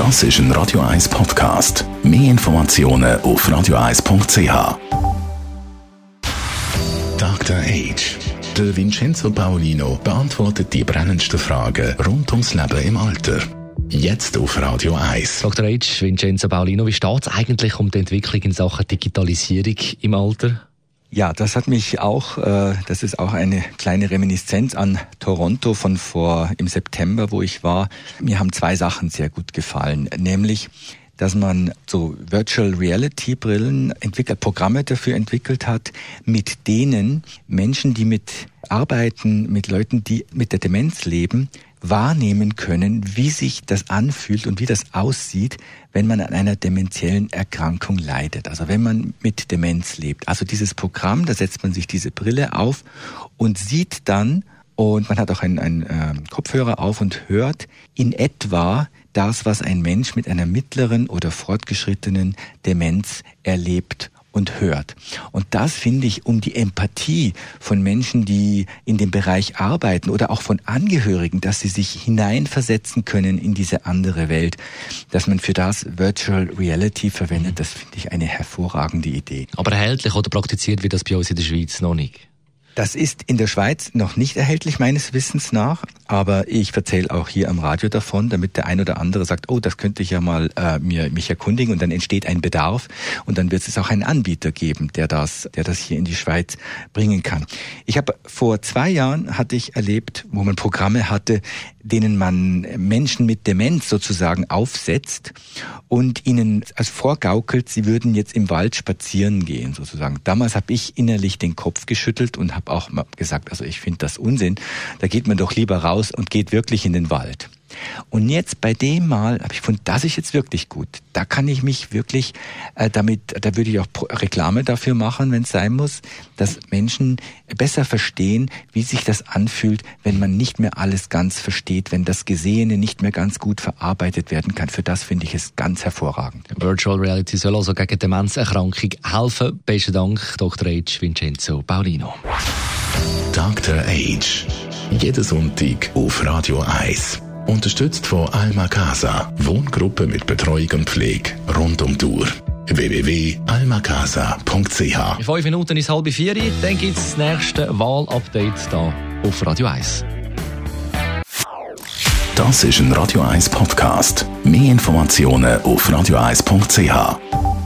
Das ist ein Radio 1 Podcast. Mehr Informationen auf radio1.ch. Dr. Age. Der Vincenzo Paolino beantwortet die brennendsten Fragen rund ums Leben im Alter. Jetzt auf Radio 1. Dr. H. Vincenzo Paolino, wie steht es eigentlich um die Entwicklung in Sachen Digitalisierung im Alter? Ja, das hat mich auch, äh, das ist auch eine kleine Reminiszenz an Toronto von vor im September, wo ich war. Mir haben zwei Sachen sehr gut gefallen, nämlich dass man so Virtual Reality Brillen entwickelt, Programme dafür entwickelt hat, mit denen Menschen, die mit arbeiten, mit Leuten, die mit der Demenz leben, wahrnehmen können, wie sich das anfühlt und wie das aussieht, wenn man an einer dementiellen Erkrankung leidet. Also wenn man mit Demenz lebt. Also dieses Programm, da setzt man sich diese Brille auf und sieht dann, und man hat auch einen, einen äh, Kopfhörer auf und hört in etwa das, was ein Mensch mit einer mittleren oder fortgeschrittenen Demenz erlebt und hört. Und das finde ich, um die Empathie von Menschen, die in dem Bereich arbeiten oder auch von Angehörigen, dass sie sich hineinversetzen können in diese andere Welt, dass man für das Virtual Reality verwendet, das finde ich eine hervorragende Idee. Aber erhältlich oder praktiziert wird das bei uns in der Schweiz noch nicht? Das ist in der Schweiz noch nicht erhältlich meines Wissens nach, aber ich erzähle auch hier am Radio davon, damit der ein oder andere sagt, oh, das könnte ich ja mal äh, mir mich erkundigen und dann entsteht ein Bedarf und dann wird es auch einen Anbieter geben, der das, der das hier in die Schweiz bringen kann. Ich habe vor zwei Jahren hatte ich erlebt, wo man Programme hatte, denen man Menschen mit Demenz sozusagen aufsetzt und ihnen als vorgaukelt, sie würden jetzt im Wald spazieren gehen sozusagen. Damals habe ich innerlich den Kopf geschüttelt und habe auch gesagt, also ich finde das Unsinn. Da geht man doch lieber raus und geht wirklich in den Wald. Und jetzt bei dem Mal habe ich gefunden, das ist jetzt wirklich gut. Da kann ich mich wirklich äh, damit, da würde ich auch Reklame dafür machen, wenn es sein muss, dass Menschen besser verstehen, wie sich das anfühlt, wenn man nicht mehr alles ganz versteht, wenn das Gesehene nicht mehr ganz gut verarbeitet werden kann. Für das finde ich es ganz hervorragend. Virtual Reality soll also gegen Demenzerkrankung helfen. Besten Dank, Dr. H. Vincenzo Paulino. Dr. Age. Jeden Sonntag auf Radio 1. Unterstützt von Alma Casa. Wohngruppe mit Betreuung und Pflege rund um die Uhr www.almacasa.ch. In fünf Minuten ist halb vier, dann gibt es das nächste Wahlupdate hier auf Radio 1. Das ist ein Radio 1 Podcast. Mehr Informationen auf radio1.ch.